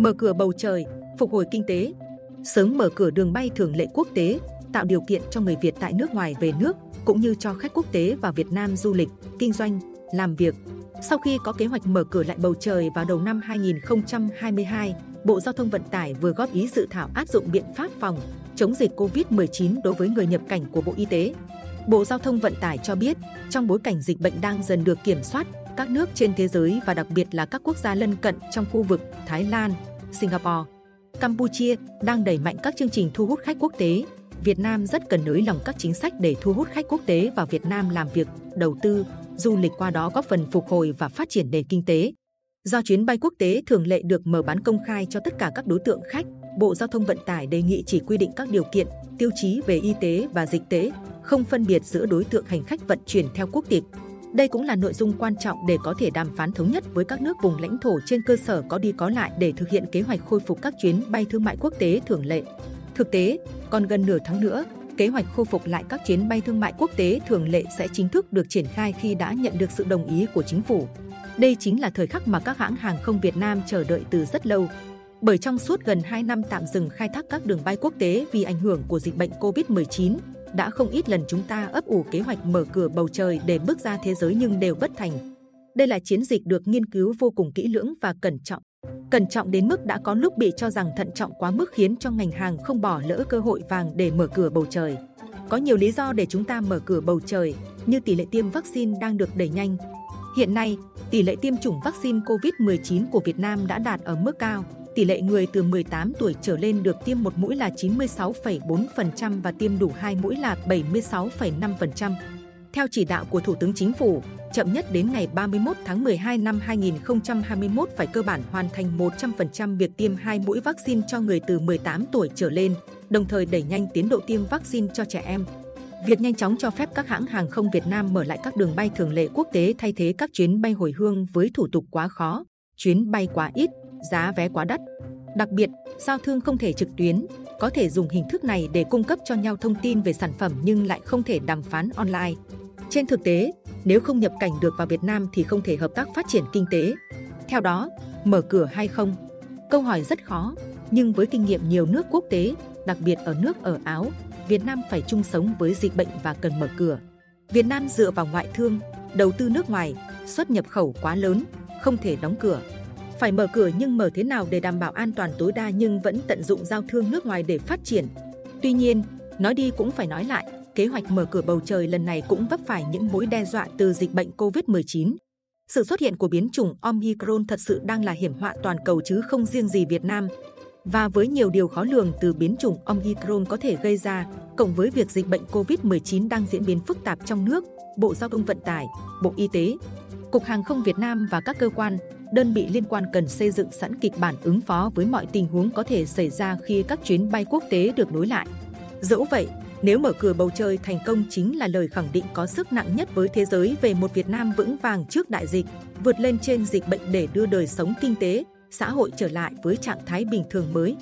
mở cửa bầu trời, phục hồi kinh tế, sớm mở cửa đường bay thường lệ quốc tế, tạo điều kiện cho người Việt tại nước ngoài về nước, cũng như cho khách quốc tế vào Việt Nam du lịch, kinh doanh, làm việc. Sau khi có kế hoạch mở cửa lại bầu trời vào đầu năm 2022, Bộ Giao thông Vận tải vừa góp ý dự thảo áp dụng biện pháp phòng chống dịch COVID-19 đối với người nhập cảnh của Bộ Y tế. Bộ Giao thông Vận tải cho biết, trong bối cảnh dịch bệnh đang dần được kiểm soát, các nước trên thế giới và đặc biệt là các quốc gia lân cận trong khu vực Thái Lan, Singapore, Campuchia đang đẩy mạnh các chương trình thu hút khách quốc tế. Việt Nam rất cần nới lỏng các chính sách để thu hút khách quốc tế vào Việt Nam làm việc, đầu tư, du lịch qua đó góp phần phục hồi và phát triển nền kinh tế. Do chuyến bay quốc tế thường lệ được mở bán công khai cho tất cả các đối tượng khách, Bộ Giao thông Vận tải đề nghị chỉ quy định các điều kiện, tiêu chí về y tế và dịch tế, không phân biệt giữa đối tượng hành khách vận chuyển theo quốc tịch. Đây cũng là nội dung quan trọng để có thể đàm phán thống nhất với các nước vùng lãnh thổ trên cơ sở có đi có lại để thực hiện kế hoạch khôi phục các chuyến bay thương mại quốc tế thường lệ. Thực tế, còn gần nửa tháng nữa, kế hoạch khôi phục lại các chuyến bay thương mại quốc tế thường lệ sẽ chính thức được triển khai khi đã nhận được sự đồng ý của chính phủ. Đây chính là thời khắc mà các hãng hàng không Việt Nam chờ đợi từ rất lâu. Bởi trong suốt gần 2 năm tạm dừng khai thác các đường bay quốc tế vì ảnh hưởng của dịch bệnh Covid-19, đã không ít lần chúng ta ấp ủ kế hoạch mở cửa bầu trời để bước ra thế giới nhưng đều bất thành. Đây là chiến dịch được nghiên cứu vô cùng kỹ lưỡng và cẩn trọng. Cẩn trọng đến mức đã có lúc bị cho rằng thận trọng quá mức khiến cho ngành hàng không bỏ lỡ cơ hội vàng để mở cửa bầu trời. Có nhiều lý do để chúng ta mở cửa bầu trời, như tỷ lệ tiêm vaccine đang được đẩy nhanh. Hiện nay, tỷ lệ tiêm chủng vaccine COVID-19 của Việt Nam đã đạt ở mức cao, tỷ lệ người từ 18 tuổi trở lên được tiêm một mũi là 96,4% và tiêm đủ hai mũi là 76,5%. Theo chỉ đạo của Thủ tướng Chính phủ, chậm nhất đến ngày 31 tháng 12 năm 2021 phải cơ bản hoàn thành 100% việc tiêm hai mũi vaccine cho người từ 18 tuổi trở lên, đồng thời đẩy nhanh tiến độ tiêm vaccine cho trẻ em. Việc nhanh chóng cho phép các hãng hàng không Việt Nam mở lại các đường bay thường lệ quốc tế thay thế các chuyến bay hồi hương với thủ tục quá khó, chuyến bay quá ít, giá vé quá đắt. Đặc biệt, giao thương không thể trực tuyến, có thể dùng hình thức này để cung cấp cho nhau thông tin về sản phẩm nhưng lại không thể đàm phán online. Trên thực tế, nếu không nhập cảnh được vào Việt Nam thì không thể hợp tác phát triển kinh tế. Theo đó, mở cửa hay không? Câu hỏi rất khó, nhưng với kinh nghiệm nhiều nước quốc tế, đặc biệt ở nước ở Áo, Việt Nam phải chung sống với dịch bệnh và cần mở cửa. Việt Nam dựa vào ngoại thương, đầu tư nước ngoài, xuất nhập khẩu quá lớn, không thể đóng cửa. Phải mở cửa nhưng mở thế nào để đảm bảo an toàn tối đa nhưng vẫn tận dụng giao thương nước ngoài để phát triển. Tuy nhiên, nói đi cũng phải nói lại, kế hoạch mở cửa bầu trời lần này cũng vấp phải những mối đe dọa từ dịch bệnh COVID-19. Sự xuất hiện của biến chủng Omicron thật sự đang là hiểm họa toàn cầu chứ không riêng gì Việt Nam. Và với nhiều điều khó lường từ biến chủng Omicron có thể gây ra, cộng với việc dịch bệnh COVID-19 đang diễn biến phức tạp trong nước, Bộ Giao thông Vận tải, Bộ Y tế, Cục Hàng không Việt Nam và các cơ quan, đơn vị liên quan cần xây dựng sẵn kịch bản ứng phó với mọi tình huống có thể xảy ra khi các chuyến bay quốc tế được nối lại. Dẫu vậy, nếu mở cửa bầu trời thành công chính là lời khẳng định có sức nặng nhất với thế giới về một Việt Nam vững vàng trước đại dịch, vượt lên trên dịch bệnh để đưa đời sống kinh tế, xã hội trở lại với trạng thái bình thường mới.